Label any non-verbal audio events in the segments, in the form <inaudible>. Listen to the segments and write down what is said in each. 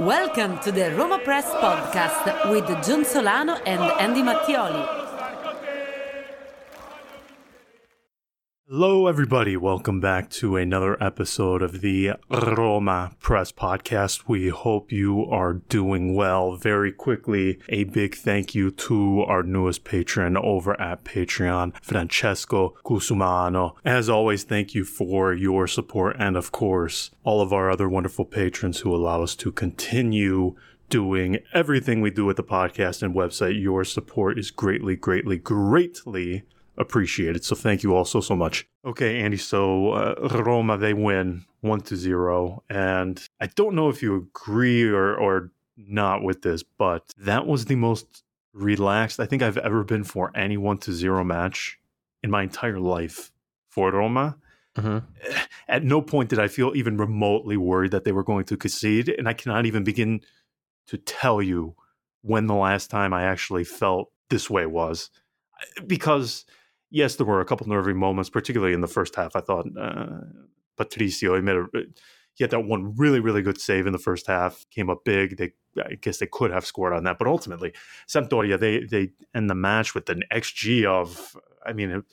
Welcome to the Roma Press podcast with John Solano and Andy Mattioli. Hello, everybody. Welcome back to another episode of the Roma Press Podcast. We hope you are doing well. Very quickly, a big thank you to our newest patron over at Patreon, Francesco Cusumano. As always, thank you for your support and, of course, all of our other wonderful patrons who allow us to continue doing everything we do with the podcast and website. Your support is greatly, greatly, greatly appreciated. So thank you all so so much. Okay, Andy. So uh, Roma they win one to zero, and I don't know if you agree or or not with this, but that was the most relaxed I think I've ever been for any one to zero match in my entire life for Roma. Mm-hmm. At no point did I feel even remotely worried that they were going to concede, and I cannot even begin to tell you when the last time I actually felt this way was because yes, there were a couple nervy moments, particularly in the first half. I thought uh, Patricio he made a he had that one really really good save in the first half, came up big. They I guess they could have scored on that, but ultimately Sampdoria they they end the match with an xG of I mean. It,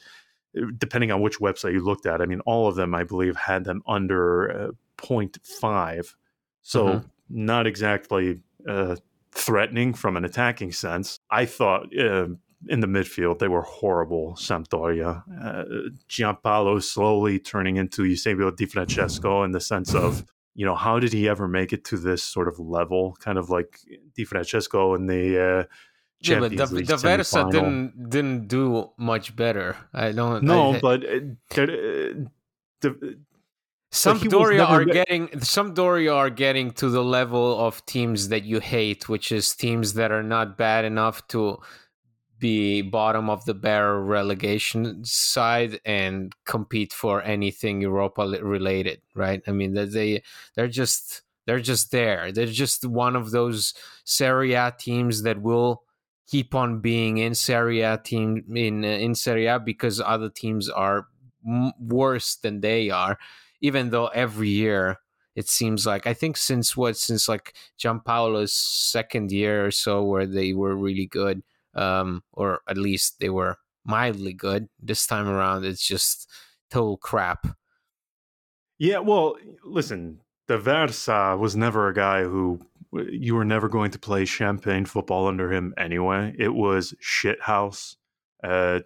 depending on which website you looked at, I mean, all of them, I believe, had them under uh, 0.5. So, mm-hmm. not exactly uh, threatening from an attacking sense. I thought uh, in the midfield, they were horrible. Sampdoria, uh, Giampaolo slowly turning into Eusebio Di Francesco in the sense of you know how did he ever make it to this sort of level? Kind of like Di Francesco in the. Uh, yeah, but the, D'Aversa didn't didn't do much better. I don't. No, I, but uh, the, the, Sampdoria are getting Sampdoria are getting to the level of teams that you hate, which is teams that are not bad enough to be bottom of the barrel relegation side and compete for anything Europa related, right? I mean, they they're just they're just there. They're just one of those Serie A teams that will keep on being in Serie A team in in Serie A because other teams are worse than they are. Even though every year it seems like I think since what since like Giampaolo's second year or so where they were really good um, or at least they were mildly good. This time around, it's just total crap. Yeah, well, listen, D'Aversa was never a guy who you were never going to play champagne football under him anyway. It was shithouse. Uh,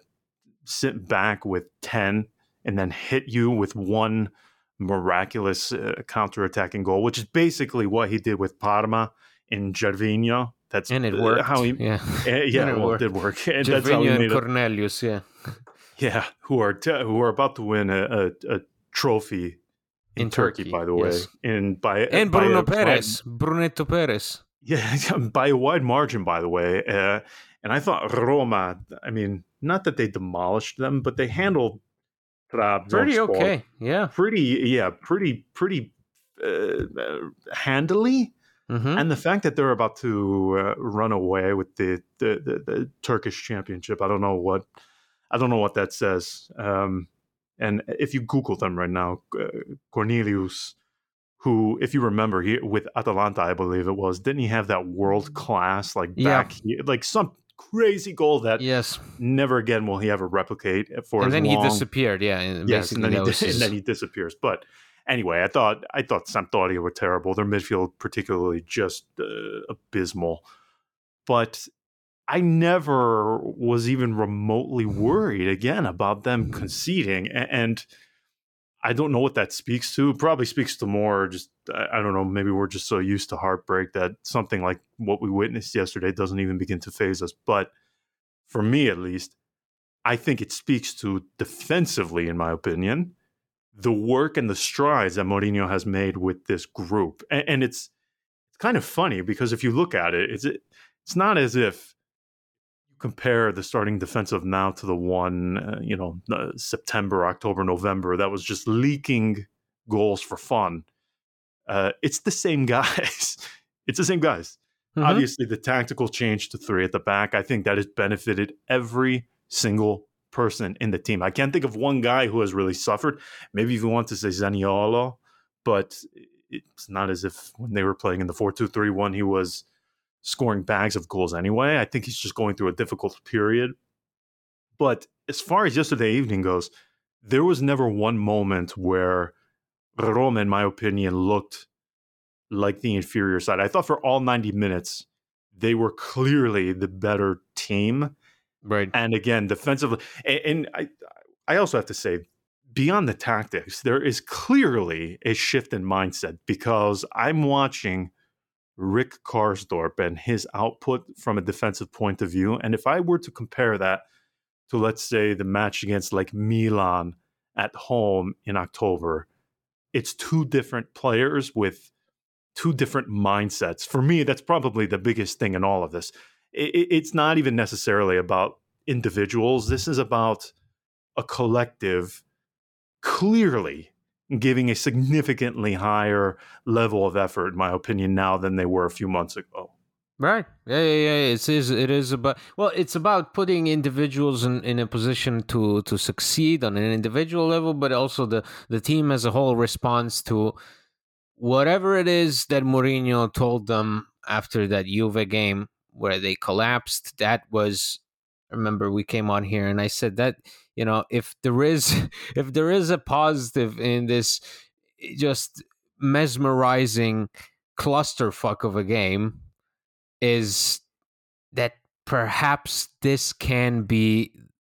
sit back with 10 and then hit you with one miraculous uh, counter-attacking goal, which is basically what he did with Parma in Gervinho that's and it worked. How he, yeah, uh, <laughs> yeah, it, well, it did work. And that's how he made and Cornelius, it. yeah, yeah, who are t- who are about to win a, a, a trophy in, in Turkey, Turkey, by the way, yes. and by and by Bruno Peres, wide, Brunetto Perez, <laughs> yeah, <laughs> by a wide margin, by the way. Uh, and I thought Roma, I mean, not that they demolished them, but they handled pretty okay, yeah, pretty, yeah, pretty, pretty uh handily. Mm-hmm. And the fact that they're about to uh, run away with the, the, the, the, Turkish championship, I don't know what I don't know what that says. Um, and if you Google them right now, uh, Cornelius, who, if you remember, he with Atalanta, I believe it was, didn't he have that world class like back, yeah. like some crazy goal that yes never again will he ever replicate for and then long. he disappeared yeah yes and then, he, his... <laughs> and then he disappears but anyway, I thought I thought Sampdoria were terrible. Their midfield, particularly, just uh, abysmal. But I never was even remotely worried again about them conceding, and I don't know what that speaks to. probably speaks to more just I don't know. Maybe we're just so used to heartbreak that something like what we witnessed yesterday doesn't even begin to phase us. But for me, at least, I think it speaks to defensively, in my opinion, the work and the strides that Mourinho has made with this group. And, and it's it's kind of funny because if you look at it, it's it's not as if you compare the starting defensive now to the one, uh, you know, uh, September, October, November that was just leaking goals for fun. Uh, it's the same <laughs> guys. it's the same guys. Mm-hmm. Obviously, the tactical change to three at the back, I think that has benefited every single person in the team. I can't think of one guy who has really suffered. Maybe if you want to say Zaniolo, but it's not as if when they were playing in the 4 2 3 1, he was scoring bags of goals anyway. I think he's just going through a difficult period. But as far as yesterday evening goes, there was never one moment where Roma, in my opinion, looked like the inferior side. I thought for all 90 minutes, they were clearly the better team. Right. And again, defensively, and, and I, I also have to say, beyond the tactics, there is clearly a shift in mindset because I'm watching Rick Karsdorp and his output from a defensive point of view. And if I were to compare that to, let's say, the match against like Milan at home in October, it's two different players with two different mindsets. For me, that's probably the biggest thing in all of this. It, it's not even necessarily about individuals, this is about a collective clearly giving a significantly higher level of effort, in my opinion, now than they were a few months ago. Right. Yeah, yeah, yeah. It is. It is about. Well, it's about putting individuals in, in a position to to succeed on an individual level, but also the the team as a whole responds to whatever it is that Mourinho told them after that Juve game where they collapsed. That was. Remember, we came on here and I said that you know if there is <laughs> if there is a positive in this eh, just mesmerizing clusterfuck of a game is that perhaps this can be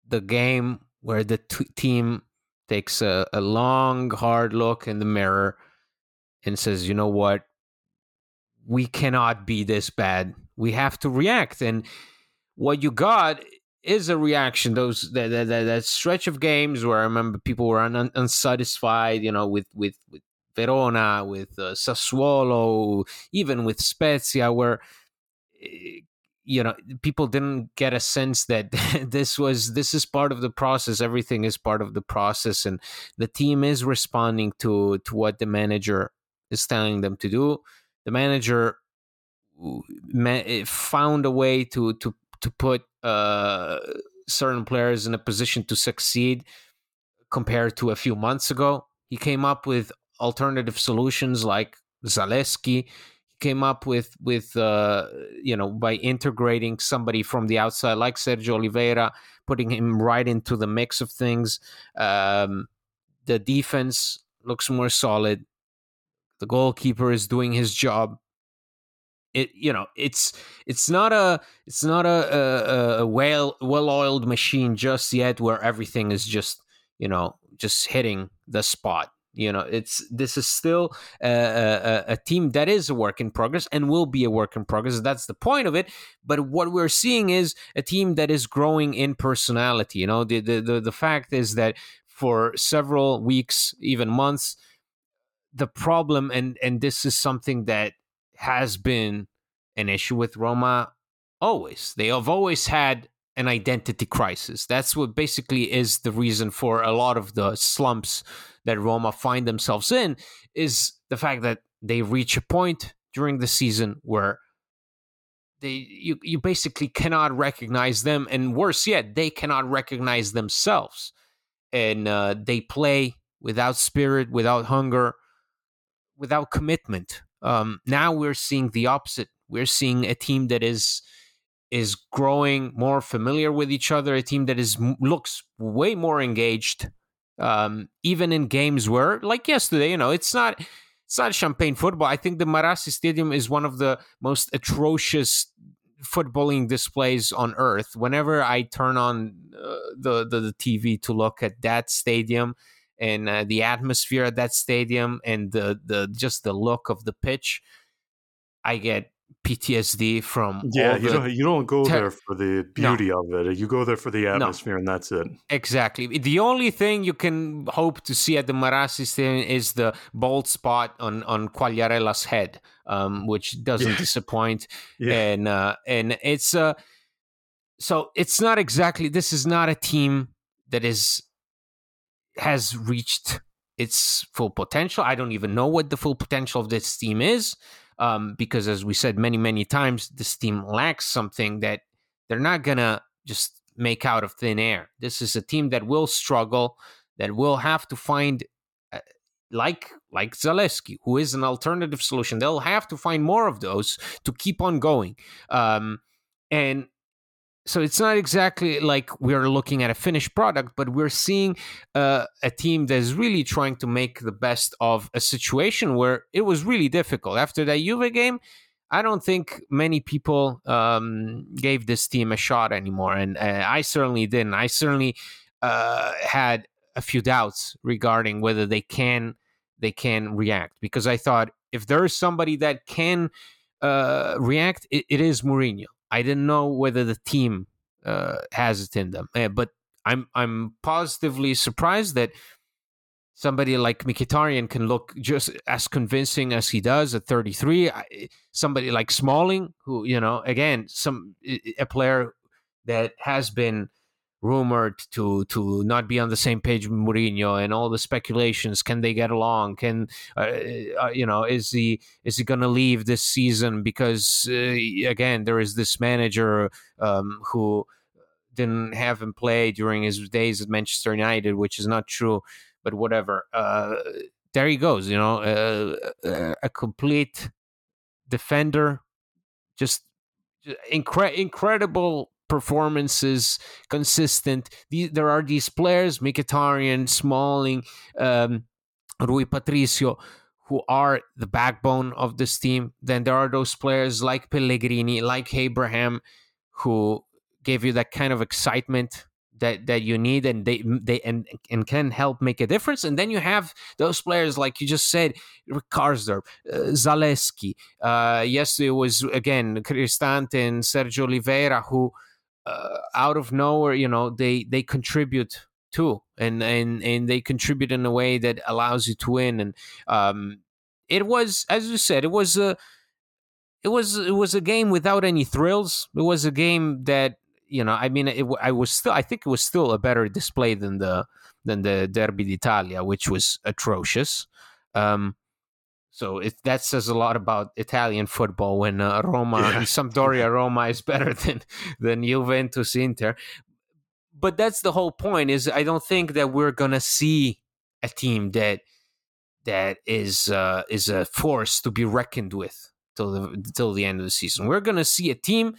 the game where the t- team takes a, a long, hard look in the mirror and says, you know what? We cannot be this bad. We have to react. And what you got is a reaction. Those that, that, that stretch of games where I remember people were un, unsatisfied, you know, with with with Verona, with uh, Sassuolo, even with Spezia, where Eh, you know people didn't get a sense that <laughs> this was this is part of the process everything is part of the process and the team is responding to to what the manager is telling them to do the manager found a way to to to put uh, certain players in a position to succeed compared to a few months ago he came up with alternative solutions like Zalewski. He came up with with uh, you know by integrating somebody from the outside like Sergio Oliveira, putting him right into the mix of things. Um, the defense looks more solid. The goalkeeper is doing his job. It you know it's it's not a it's not a, a, a well well oiled machine just yet where everything is just you know just hitting the spot you know? It's this is still a, a, a, team that is a work in progress and will be a work in progress. That's the point of it. But what we're seeing is a team that is growing in personality you know? The the the, the fact is that for several weeks even months the problem and and this is something that has been an issue with Roma always. They have always had an identity crisis. That's what basically is the reason for a lot of the slumps that Roma find themselves in is the fact that they reach a point during the season where they you you basically cannot recognize them and worse yet they cannot recognize themselves. And uh, they play without spirit without hunger without commitment um, now we're seeing the opposite we're seeing a team that is is growing more familiar with each other, a team that is looks way more engaged, um, even in games where, like yesterday, you know, it's not it's not champagne football. I think the Marassi Stadium is one of the most atrocious footballing displays on earth. Whenever I turn on uh, the, the, the TV to look at that stadium and uh, the atmosphere at that stadium and the the just the look of the pitch, I get PTSD from yeah. you don't you don't go ter- there for the beauty no. of it. You go there for the atmosphere, no. and that's it. Exactly. The only thing you can hope to see at the Marassi Stadium is the bald spot on on Quagliarella's head, um, which doesn't yeah. disappoint. <laughs> Yeah. And uh, and it's uh, so it's not exactly. This is not a team that is has reached its full potential. I don't even know what the full potential of this team is um, because as we said many many times this team lacks something that they're not gonna just make out of thin air. This is a team that will struggle that will have to find uh, like like Zalewski, who is an alternative solution. They'll have to find more of those to keep on going. Um, and so it's not exactly like we're looking at a finished product, but we're seeing uh, a team that is really trying to make the best of a situation where it was really difficult. After that Juve game, I don't think many people um, gave this team a shot anymore, and uh, I certainly didn't. I certainly uh, had a few doubts regarding whether they can they can react because I thought if there is somebody that can uh, react, it, it is Mourinho. I didn't know whether the team uh, has it in them, uh, but I'm I'm positively surprised that somebody like Mkhitaryan can look just as convincing as he does at 33. Somebody like Smalling, who you know, again, some a player that has been rumored to to not be on the same page with Mourinho and all the speculations. Can they get along? Can uh, uh, you know is he is he going to leave this season because uh, again there is this manager um, who didn't have him play during his days at Manchester United, which is not true. But whatever. Uh, there he goes. You know, uh, a complete defender, just incre- incredible performances, consistent. There are these players, Mkhitaryan, Smalling, um, Rui Patricio, who are the backbone of this team. Then there are those players like Pellegrini, like Abraham, who give you that kind of excitement that that you need and they they and, and can help make a difference and then you have those players like you just said Karsdorp, uh, Zalewski uh yesterday was again Cristante and Sergio Oliveira who uh, out of nowhere, you know, they they contribute too, and and and they contribute in a way that allows you to win. And um, it was, as you said, it was a it was it was a game without any thrills. It was a game that you know, I mean, it, I was still, I think it was still a better display than the than the Derby d'Italia, which was atrocious. Um, so it, that says a lot about Italian football when uh, Roma, yeah. <laughs> <laughs> Sampdoria, Roma is better than than Juventus, Inter. But that's the whole point. Is I don't think that we're gonna see a team that that is uh, is a force to be reckoned with till the till the end of the season. We're gonna see a team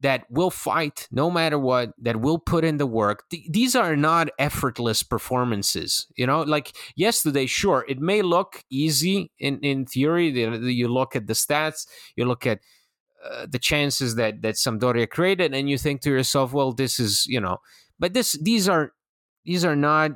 that will fight no matter what, that will put in the work. Th- these are not effortless performances. You know, like yesterday, sure, it may look easy in, in theory. You look at the stats, you look at uh, the chances that, that Sampdoria created, and you think to yourself, well, this is, you know, but this these are these are not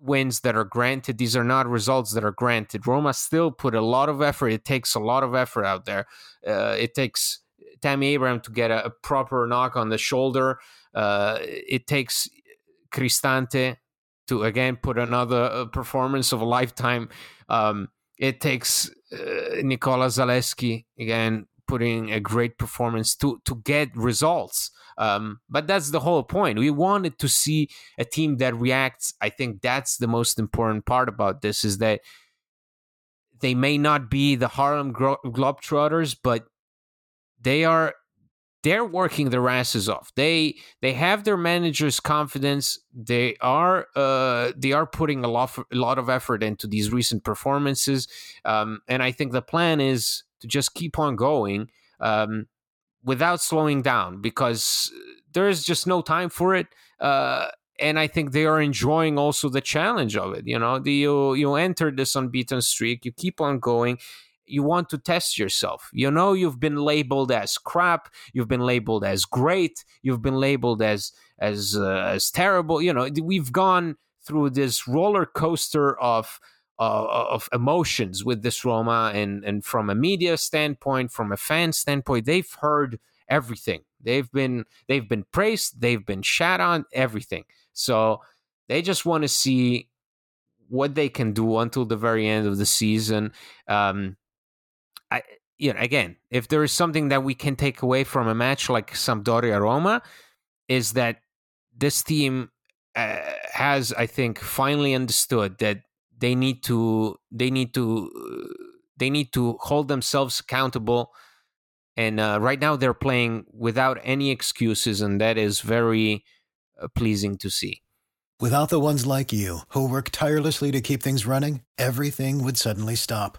wins that are granted. These are not results that are granted. Roma still put a lot of effort. It takes a lot of effort out there. Uh, it takes Tammy Abraham to get a, a proper knock on the shoulder. Uh, it takes Cristante to again put another uh, performance of a lifetime. Um, it takes uh, Nicola Zalewski again putting a great performance to to get results. Um, but that's the whole point. We wanted to see a team that reacts. I think that's the most important part about this is that they may not be the Harlem Globetrotters, but they are they're working their asses off. They they have their manager's confidence. They are uh, they are putting a lot a lot of effort into these recent performances, um, and I think the plan is to just keep on going um, without slowing down because there is just no time for it. Uh, and I think they are enjoying also the challenge of it. You know, the, you you enter this unbeaten streak, you keep on going, you want to test yourself. You know, you've been labeled as crap, you've been labeled as great, you've been labeled as as uh, as terrible. You know, we've gone through this roller coaster of uh, of emotions with this Roma, and and from a media standpoint, from a fan standpoint, they've heard everything. They've been they've been praised, they've been shat on, everything. So they just want to see what they can do until the very end of the season. Um, I you know, again, if there is something that we can take away from a match like Sampdoria Roma, is that this team uh, has, I think, finally understood that they need to they need to uh, they need to hold themselves accountable. And uh, right now they're playing without any excuses and that is very uh, pleasing to see. Without the ones like you who work tirelessly to keep things running everything would suddenly stop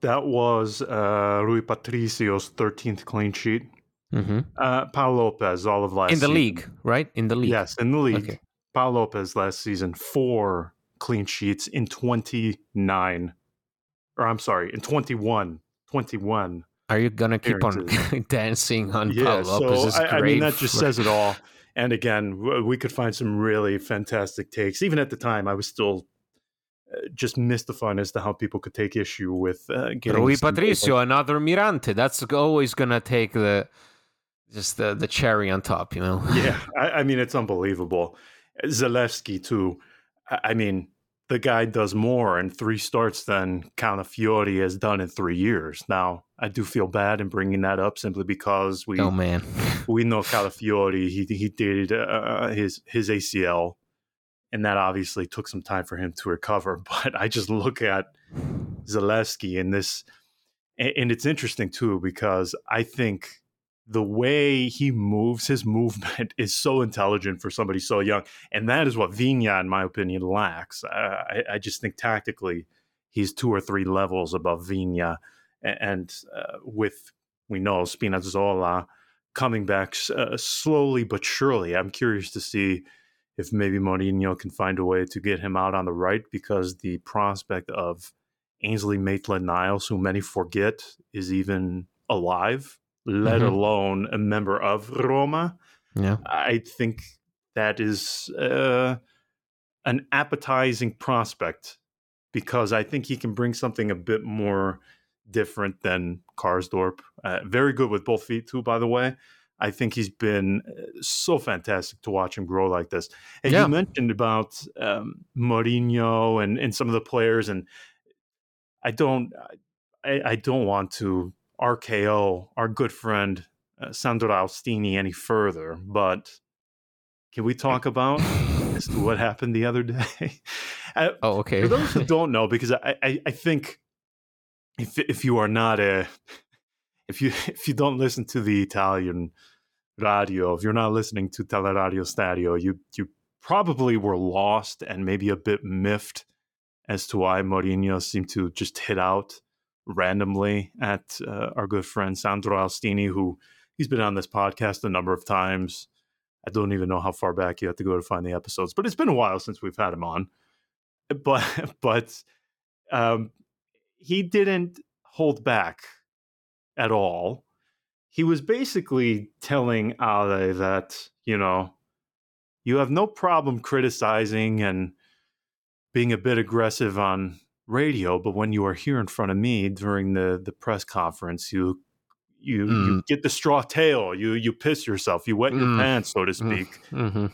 That was uh, Rui Patricio's 13th clean sheet. Mm-hmm. Uh, Pau Lopez, all of last In the season. league, right? In the league. Yes, in the league. Okay. Pau Lopez last season, four clean sheets in 29 or I'm sorry, in 21. 21. Are you gonna keep on <laughs> dancing on yeah, Pau Lopez's so I, I mean that just says it all. <laughs> And again, we could find some really fantastic takes. Even at the time, I was still just mystified as to how people could take issue with uh, getting Rui Patricio, another Mirante. That's always gonna take the just the, the cherry on top, you know. yeah, I, I mean it's unbelievable. Zalewski too. I, I mean, the guy does more in three starts than Calafiori has done in three years. Now, I do feel bad in bringing that up simply because we Oh man. we know Calafiori. He he did uh, his his ACL, and that obviously took some time for him to recover. <laughs> But I just look at Zalewski and this, and, it's interesting too because I think the way he moves, his <laughs> movement is so intelligent for somebody so young, and that is what Viña, in my opinion, lacks. I, I just think tactically, he's two or three levels above Viña, and, and uh, with we know Spinazzola coming back uh, slowly but surely. I'm curious to see if maybe Mourinho can find a way to get him out on the right because the prospect of Ainsley Maitland Niles, who many forget is even alive, let Mhm. alone a member of Roma, Yeah. I think that is uh, an appetizing prospect because I think he can bring something a bit more different than Karsdorp. Uh, very good with both feet, too, by the way. I think he's been uh, so fantastic to watch him grow like this. And Yeah. you mentioned about um, Mourinho and, and some of the players, and I don't, I, I don't want to RKO our good friend uh, Sandro Austini any further, but can we talk about as to what happened the other <laughs> day? Uh, Oh, okay. for those who <laughs> don't know, because I, I, I think if if you are not a if you <laughs> if you don't listen to the Italian radio, if you're not listening to Teleradio Stereo, you you probably were lost and maybe a bit miffed as to why Mourinho seemed to just hit out randomly at uh, our good friend Sandro Austini, who he's been on this podcast a number of times. I don't even know how far back you have to go to find the episodes, but it's been a while since we've had him on. But <laughs> but um, he didn't hold back at all. He was basically telling Ale that you know you have no problem criticizing and being a bit aggressive on radio, but when you are here in front of me during the the press conference, you you you Mm. get the straw tail. You you piss yourself. You wet your Mm. pants, so to Mm. speak. Mm-hmm.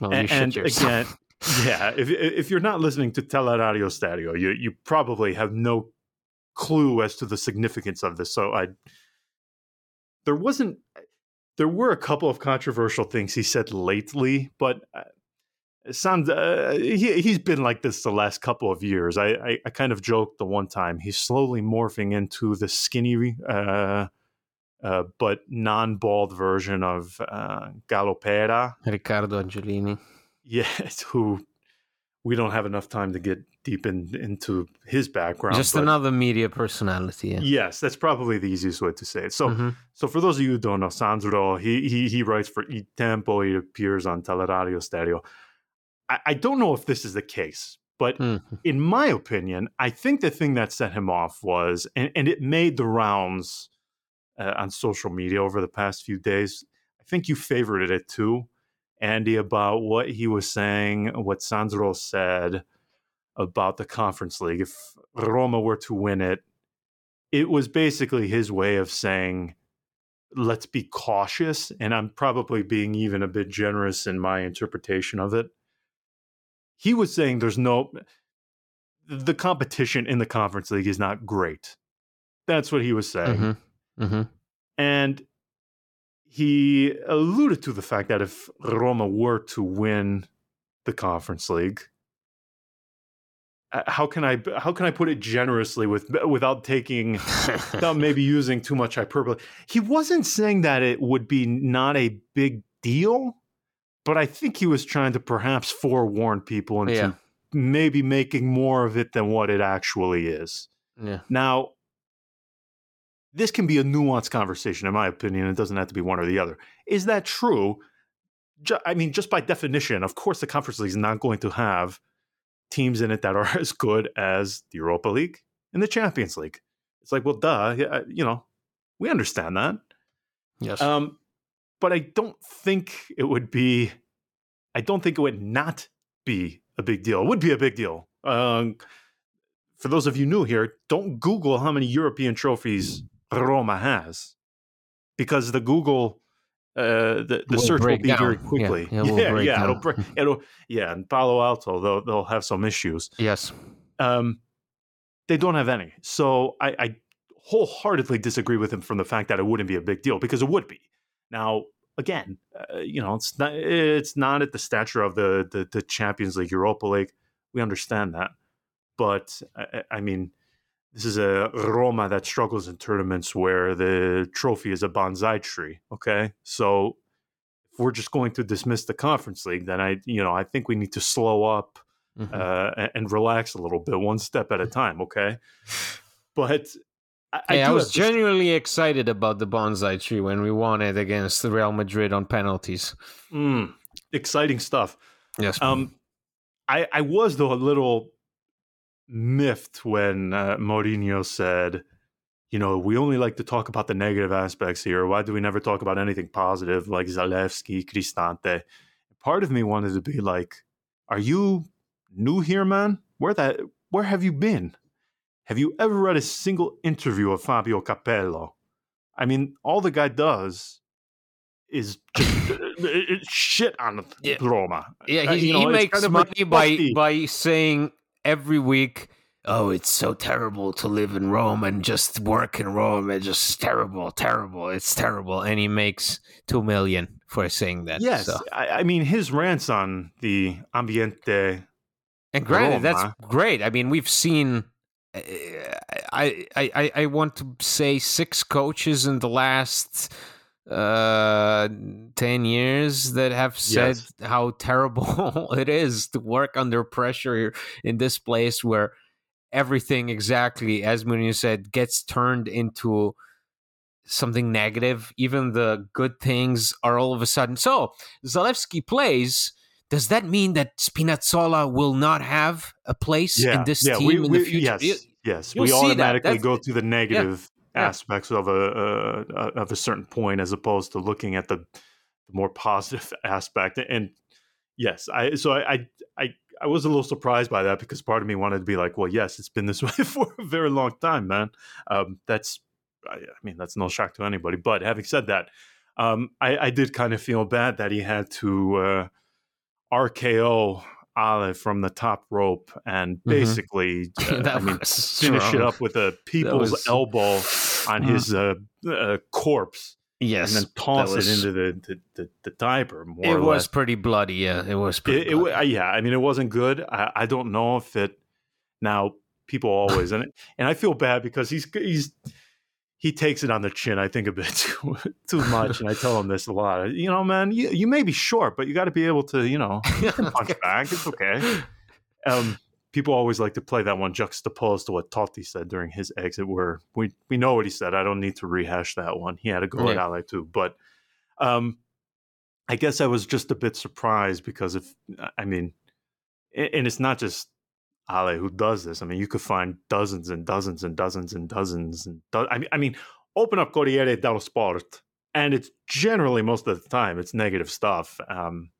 Well, A- you and again, yeah, if if you're not listening to Teleradio Stereo, you you probably have no clue as to the significance of this. So I there wasn't there were a couple of controversial things he said lately, but uh, it sounds uh, he he's been like this the last couple of years. I, I I kind of joked the one time he's slowly morphing into the skinny uh, uh, but non-bald version of uh, Galopera. Riccardo Angelini. Yes, who we don't have enough time to get deep in, into his background. Just another media personality. Yeah. Yes, that's probably the easiest way to say it. So, mm-hmm. so for those of you who don't know, Sandro, he he he writes for Il Tempo. He appears on Teleradio Stereo. I, I don't know if this is the case, but mm-hmm. in my opinion, I think the thing that set him off was, and, and it made the rounds uh, on social media over the past few days. I think you favorited it too, Andy, about what he was saying, what Sandro said about the Conference League. If Roma were to win it, it was basically his way of saying, let's be cautious. And I'm probably being even a bit generous in my interpretation of it. He was saying there's no, the competition in the Conference League is not great. That's what he was saying. Mm-hmm. Mm-hmm. And he alluded to the fact that if Roma were to win the Conference League, uh, how can I how can I put it generously with without taking without <laughs> maybe using too much hyperbole? He wasn't saying that it would be not a big deal, but I think he was trying to perhaps forewarn people into yeah. maybe making more of it than what it actually is. Yeah. Now, this can be a nuanced conversation, in my opinion. It doesn't have to be one or the other. Is that true? I mean, just by definition, of course, the Conference League is not going to have teams in it that are <laughs> as good as the Europa League and the Champions League. It's like, well, duh, uh, you know, we understand that. Yes. Um, but I don't think it would be. I don't think it would not be a big deal. It would be a big deal. Um, for those of you new here, don't Google how many European trophies Roma has, because the Google uh, the, the search will be down. very quickly. Yeah, <laughs> yeah, yeah, yeah it'll break, <laughs> it'll yeah. and Palo Alto, they'll they'll have some issues. Yes, um, they don't have any. So I, I wholeheartedly disagree with him from the fact that it wouldn't be a big deal because it would be. Now, again, uh, you know, it's not it's not at the stature of the the, the Champions League, Europa League. We understand that, but I, I mean this is a Roma that struggles in tournaments where the trophy is a bonsai tree. Okay, so if we're just going to dismiss the Conference League, then I, you know, I think we need to slow up mm-hmm. uh, and relax a little bit, one step at a <laughs> time. Okay, but I, hey, I, I was genuinely excited about the bonsai tree when we won it against Real Madrid on penalties. Mm, exciting stuff. Yes. Um, I I was though a little miffed when uh, Mourinho said, you know, we only like to talk about the negative aspects here. Why do we never talk about anything positive like Zalewski, Cristante? Part of me wanted to be like, are you new here, man? Where that where have you been? Have you ever read a single interview of Fabio Capello? I mean, all the guy does is just uh, uh, shit on yeah. Roma. Yeah, he, uh, you know, he makes money by by saying every week oh, it's so terrible to live in Rome and just work in Rome. It's just terrible, terrible. It's terrible. And he makes two million for saying that. Yes. So. I, I, mean, his rants on the ambiente. And granted, Roma. that's great. I mean, we've seen. Eh, I, I I want to say six coaches in the last uh 10 years that have said yes. how <laughs> terrible it is to work under pressure in this place where everything exactly as Mourinho said gets turned into something negative. Even the good things are all of a sudden. So Zalewski plays does that mean that Spinazzola will not have a place yeah, in this yeah, team we, in we, the future? yes yes. We automatically go to the negative aspects of a, a, of a certain point as opposed to looking at the, the more <laughs> positive aspect and yes i so I, I i was a little surprised by that because part of me wanted to be like well yes it's been this <laughs> way for a very long time man um, that's I, I, mean that's no shock to anybody but having said that um, I, I, did kind of feel bad that he had to uh, rko Ale from the top rope and mm-hmm. basically, mm-hmm. <laughs> uh, I mean, finish it up with a people's was... elbow on mm. his uh, uh, corpse. Yes, and then toss was... it into the the, the, the diaper. More it was less. pretty bloody. Yeah, it was. Pretty it, it, yeah, I mean, it wasn't good. I, I don't know if it. Now, people always and and I feel bad because he's he's he takes it on the chin, I think, a bit <laughs> too, too much. and I tell him this a lot. You know, man, you, you may be short, but you got to be able to, you know, <laughs> punch back. It's okay. Um, people always like to play that one juxtaposed to what Totti said during his exit, where we we know what he said. I don't need to rehash that one. He had a go yeah. at Ale too, but um, I guess I was just a bit surprised because if I mean, and it's not just Ale who does this. I mean, you could find dozens and dozens and dozens and dozens and do- I mean, I mean, open up Corriere dello Sport, and it's generally most of the time it's negative stuff. Um,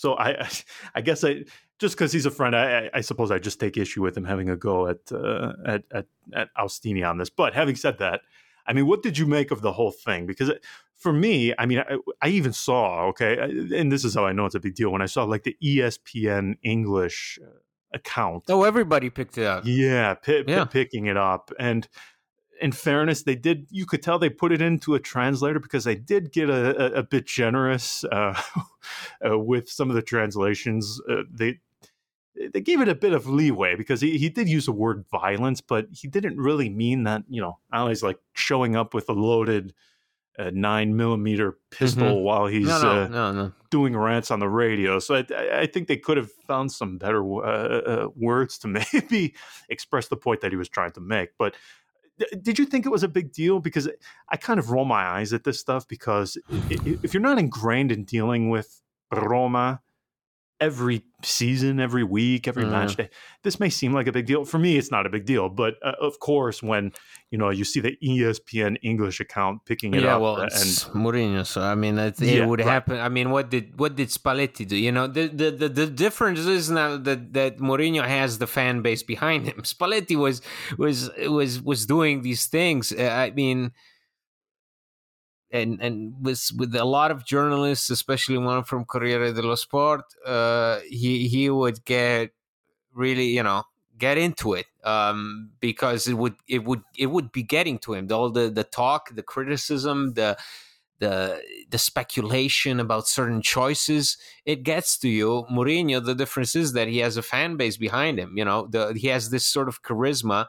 so I, <laughs> I guess I just because he's a friend, I, I, suppose I just take issue with him having a go at uh, at at at Austini on this. But having said that, I mean, what did you make of the whole thing? Because for me, I mean, I, I even saw okay, and this is how I know it's a big deal when I saw like the ESPN English uh, account. Oh, everybody picked it up. Yeah, p- yeah. P- picking it up, and in fairness, they did. You could tell they put it into a translator because they did get a, a, a bit generous uh, <laughs> uh, with some of the translations. Uh, they they gave it a bit of leeway because he, he did use the word violence, but he didn't really mean that, you know, Ali's like showing up with a loaded uh, nine millimeter pistol mm-hmm. while he's no, no, uh, no, no. doing rants on the radio. So I, I think they could have found some better uh words to <laughs> maybe express the point that he was trying to make. But did you think it was a big deal? Because I kind of roll my eyes at this stuff because if you're not ingrained in dealing with Roma, every season, every week, every mm. match day. This may seem like a big deal. For me, it's not a big deal. But uh, of course, when you know you see the ESPN English account picking it yeah, up, well, and Mourinho. So I mean, it, it yeah, would right. happen. I mean, what did what did Spalletti do? You know, the the the, the difference is now that that Mourinho has the fan base behind him. <laughs> Spalletti was was was was doing these things. Uh, I mean and and with with a lot of journalists, especially one from Corriere dello Sport, uh, he he would get really you know get into it um, because it would it would it would be getting to him. All the the talk, the criticism, the the the speculation about certain choices it gets to you. Mourinho the difference is that he has a fan base behind him you know the, he has this sort of charisma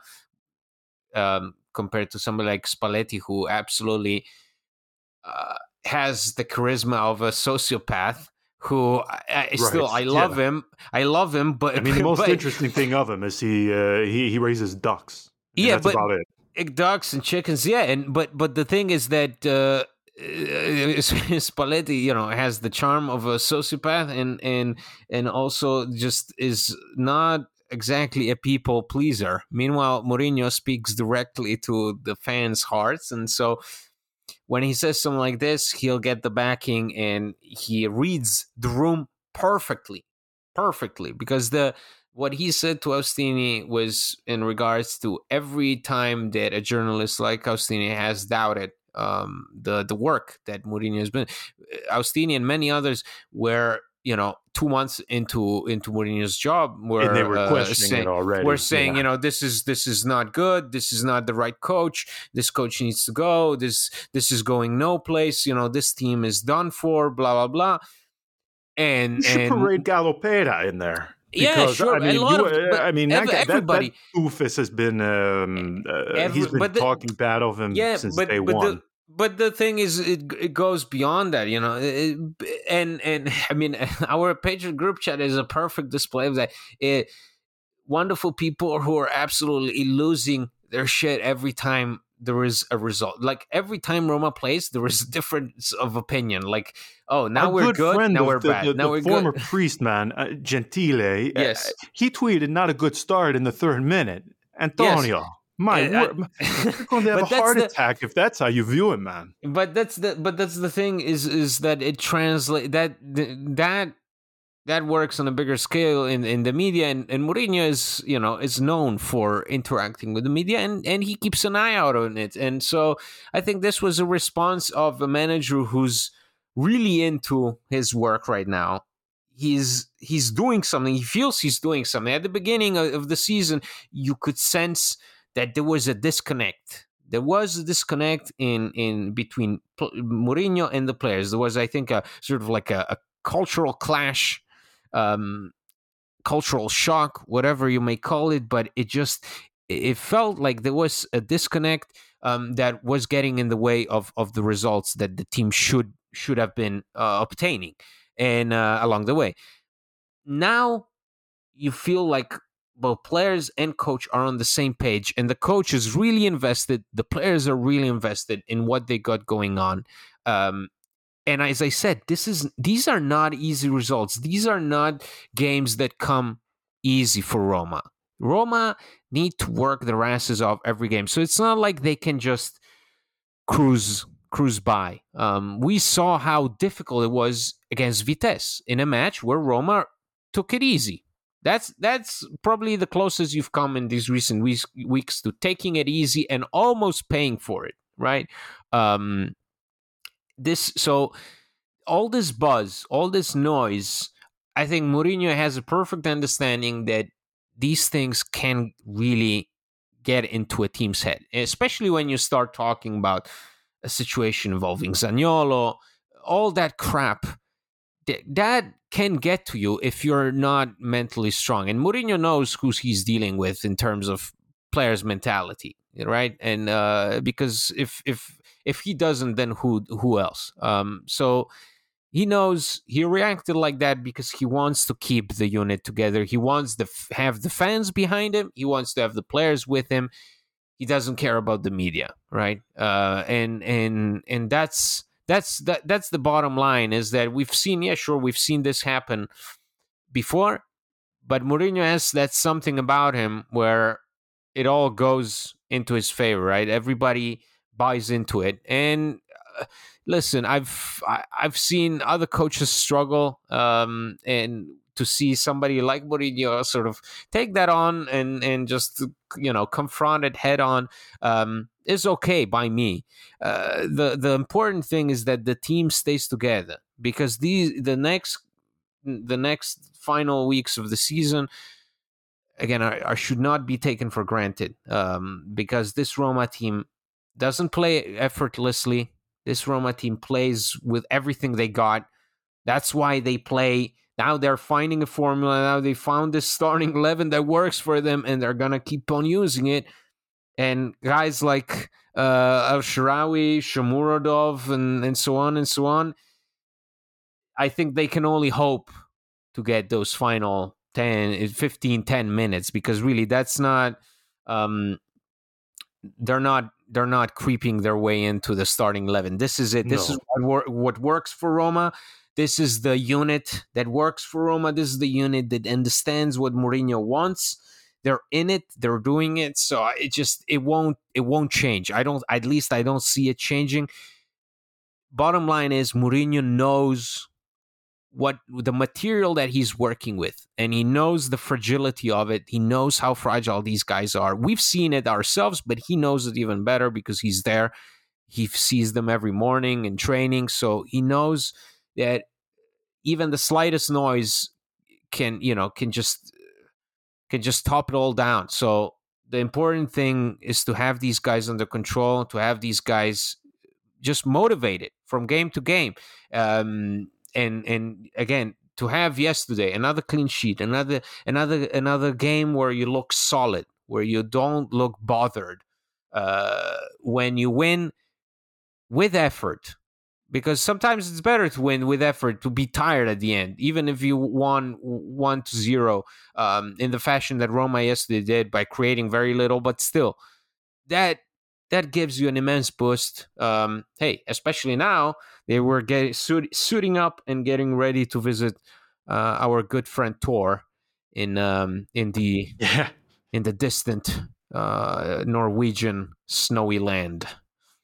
um, compared to somebody like Spalletti who absolutely uh, has the charisma of a sociopath who I, I right. still I love yeah. him. I love him, but I mean the <laughs> most but, interesting thing of him is he uh, he he raises ducks. Yeah, that's but about it. Ducks and chickens, yeah, and but but the thing is that uh, <laughs> Spalletti, you know, has the charm of a sociopath, and and and also just is not exactly a people pleaser. Meanwhile, Mourinho speaks directly to the fans' hearts, and so when he says something like this, he'll get the backing and he reads the room perfectly, perfectly because the what he said to Austini was in regards to every time that a journalist like Austini has doubted um, the the work that Mourinho has been, Austini and many others were you know two months into into Mourinho's job where and they were uh, questioning saying, it already. We're saying yeah. you know this is this is not good. This is not the right coach. This coach needs to go. This this is going no place. You know this team is done for. Blah blah blah. And you should and, parade Gallo Pera in there. Because, yeah, sure. I mean, you, of, I mean, that, everybody. That, that Ufis has been, um, uh, Every, he's been the, talking bad of him yeah, since but, day but one. The, but the thing is it, it goes beyond that you know it, and and <laughs> i mean <laughs> our patreon group chat is a perfect display of that. It, wonderful people who are absolutely losing their shit every time there is a result. Like every time roma plays there is a <laughs> difference of opinion. Like oh now Our we're good, good now we're the, bad the, now the we're former good. priest man uh, gentile uh, yes. uh, he tweeted not a good start in the third minute. Antonio. Yes. My word, you're going to have a heart the, attack if that's how you view it, man. But that's the but that's the thing is is that it translate that that that works on a bigger scale in, in the media and, and Mourinho is you know is known for interacting with the media and, and he keeps an eye out on it. And so I think this was a response of a manager who's really into his work right now. He's he's doing something. He feels he's doing something. At the beginning of, of the season you could sense that there was a disconnect. There was a disconnect in in between Mourinho and the players. There was, I think, a sort of like a, a cultural clash, um, cultural shock, whatever you may call it. But it just it felt like there was a disconnect um, that was getting in the way of of the results that the team should should have been uh, obtaining, and uh, along the way. Now you feel like both players and coach are on the same page and the coach is really invested the players are really invested in what they got going on um, and as i said this is these are not easy results. These are not games that come easy for roma. Roma need to work their asses off every game. So it's not like they can just cruise cruise by. Um, we saw how difficult it was against vitesse in a match where roma took it easy that's that's probably the closest you've come in these recent weeks weeks to taking it easy and almost paying for it, right? Um, this so all this buzz, all this noise. I think Mourinho has a perfect understanding that these things can really get into a team's head, especially when you start talking about a situation involving Zaniolo, all that crap. That can get to you if you're not mentally strong. And Mourinho knows who he's dealing with in terms of players' mentality, right? And uh, because if if if he doesn't, then who who else? Um, so he knows he reacted like that because he wants to keep the unit together. He wants to have the fans behind him. He wants to have the players with him. He doesn't care about the media, right? Uh, and and and that's that's that that's the bottom line is that we've seen yeah sure we've seen this happen before but Mourinho has that something about him where it all goes into his favor right? Everybody buys into it. And uh, listen I've I, have i have seen other coaches struggle um, and to see somebody like Mourinho sort of take that on and and just you know confront it head on um, is okay by me. Uh, the the important thing is that the team stays together because these the next the next final weeks of the season again are, are should not be taken for granted um, because this Roma team doesn't play effortlessly. This Roma team plays with everything they got. That's why they play now they're finding a formula. Now they found this starting <laughs> 11 that works for them and they're going to keep on using it. And guys like uh, El Shaarawy, Shomurodov, and, and so on and so on, I think they can only hope to get those final 10, 15, 10 minutes because really that's not. Um, they're not they're not creeping their way into the starting 11 this is it this no. is what, what works for roma this is the unit that works for Roma. This is the unit that understands what Mourinho wants. They're in it. They're doing it. So it just it won't it won't change. I don't at least I don't see it changing. Bottom line is Mourinho knows what the material that he's working with and he knows the fragility of it he knows how fragile these guys are we've seen it ourselves but he knows it even better because he's there he sees them every morning in training so he knows that even the slightest noise can you know can just can just top it all down. So the important thing is to have these guys under control to have these guys just motivated from game to game. Um, and and again to have yesterday another clean sheet another another another game where you look solid where you don't look bothered uh, when you win with effort because sometimes it's better to win with effort to be tired at the end even if you won 1 to 0 um, in the fashion that roma yesterday did by creating very little but still that that gives you an immense boost um, hey especially now they were getting suit, suiting up and getting ready to visit uh, our good friend tor in um, in the <laughs> yeah. in the distant uh, norwegian snowy land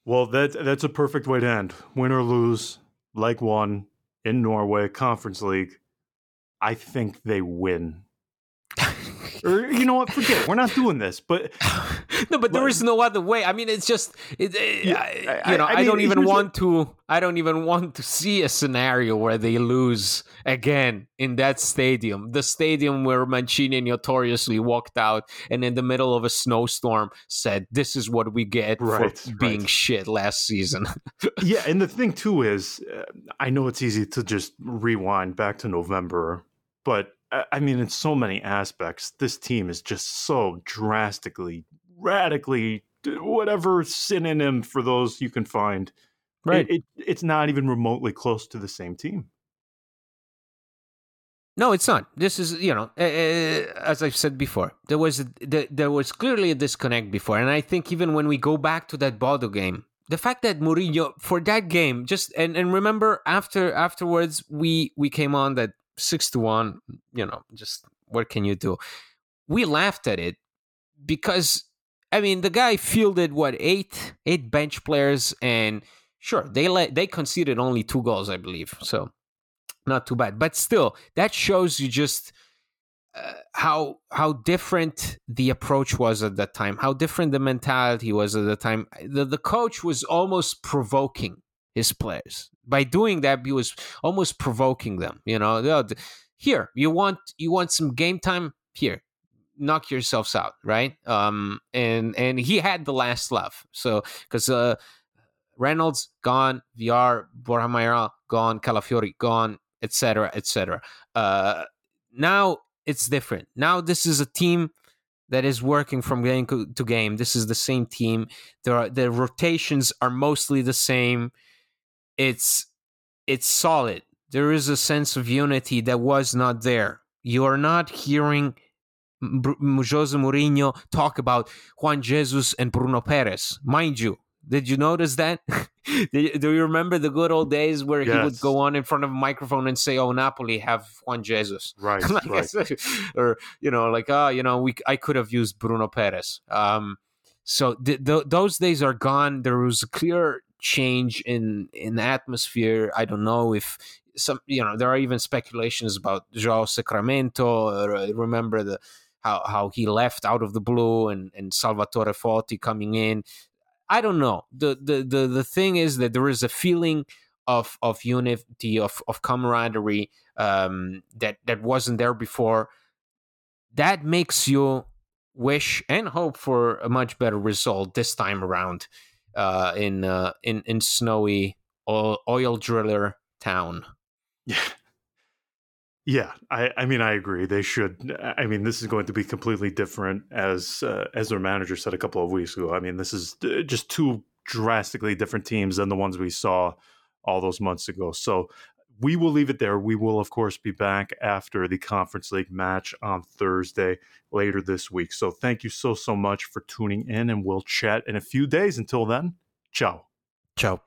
well, that that's a perfect way to end. Win or lose, like one in Norway Conference League. I think they win. Or you know what? Forget it. We're not doing this. But <laughs> no, but there is no other way. I mean, it's just it, yeah, I, you know. I, I, I don't even want to. I don't even want to see a scenario where they lose again in that stadium, the stadium where Mancini notoriously walked out and in the middle of a snowstorm said, "This is what we get right, for being right. shit last season." <laughs> yeah, and the thing too is, uh, I know it's easy to just rewind back to November, but I mean, in so many aspects, this team is just so drastically, radically, whatever synonym for those you can find. Right. It, it, it's not even remotely close to the same team. No, it's not. This is, you know, uh, as I've said before, there was a, there was clearly a disconnect before, and I think even when we go back to that Bodo game, the fact that Mourinho for that game just and, and remember after afterwards we we came on that six to one, you know, just what can you do? We laughed at it because I mean the guy fielded what eight eight bench players and sure they let they conceded only two goals I believe so not too bad. But still, that shows you just uh, how how different the approach was at that time, how different the mentality was at the time. The the coach was almost provoking his players by doing that. He was almost provoking them. You know, here you want you want some game time. Here, knock yourselves out, right? Um, and and he had the last laugh. So because uh, Reynolds gone, vr Borja gone, Calafiori gone, etc., etc. Uh, now it's different. Now this is a team that is working from game to game. This is the same team. There are the rotations are mostly the same. It's it's solid. There is a sense of unity that was not there. You are not hearing Jose Mourinho talk about Juan Jesus and Bruno Peres. Mind you, did you notice that? <laughs> Do you remember the good old days where yes. he would go on in front of a microphone and say, "Oh, Napoli have Juan Jesus," right? <laughs> like right. <laughs> or you know, like, "Oh, you know, we I could have used Bruno Peres." Um, so th- th- those days are gone. There was a clear change in in the atmosphere. I don't know if some, you know, there are even speculations about Joao Sacramento. Uh, remember the how how he left out of the blue and and Salvatore Foti coming in. I don't know. The, the the the thing is that there is a feeling of of unity of of camaraderie um, that that wasn't there before. That makes you wish and hope for a much better result this time around uh, in uh, in in snowy oil, driller town. Yeah, yeah, I, I mean I agree. They should. I mean this is going to be completely different, as uh, as their manager said a couple of weeks ago. I mean this is uh, just two drastically different teams than the ones we saw all those months ago. So we will leave it there. We will of course be back after the Conference League match on Thursday later this week. So thank you so so much for tuning in, and we'll chat in a few days. Until then, ciao, ciao.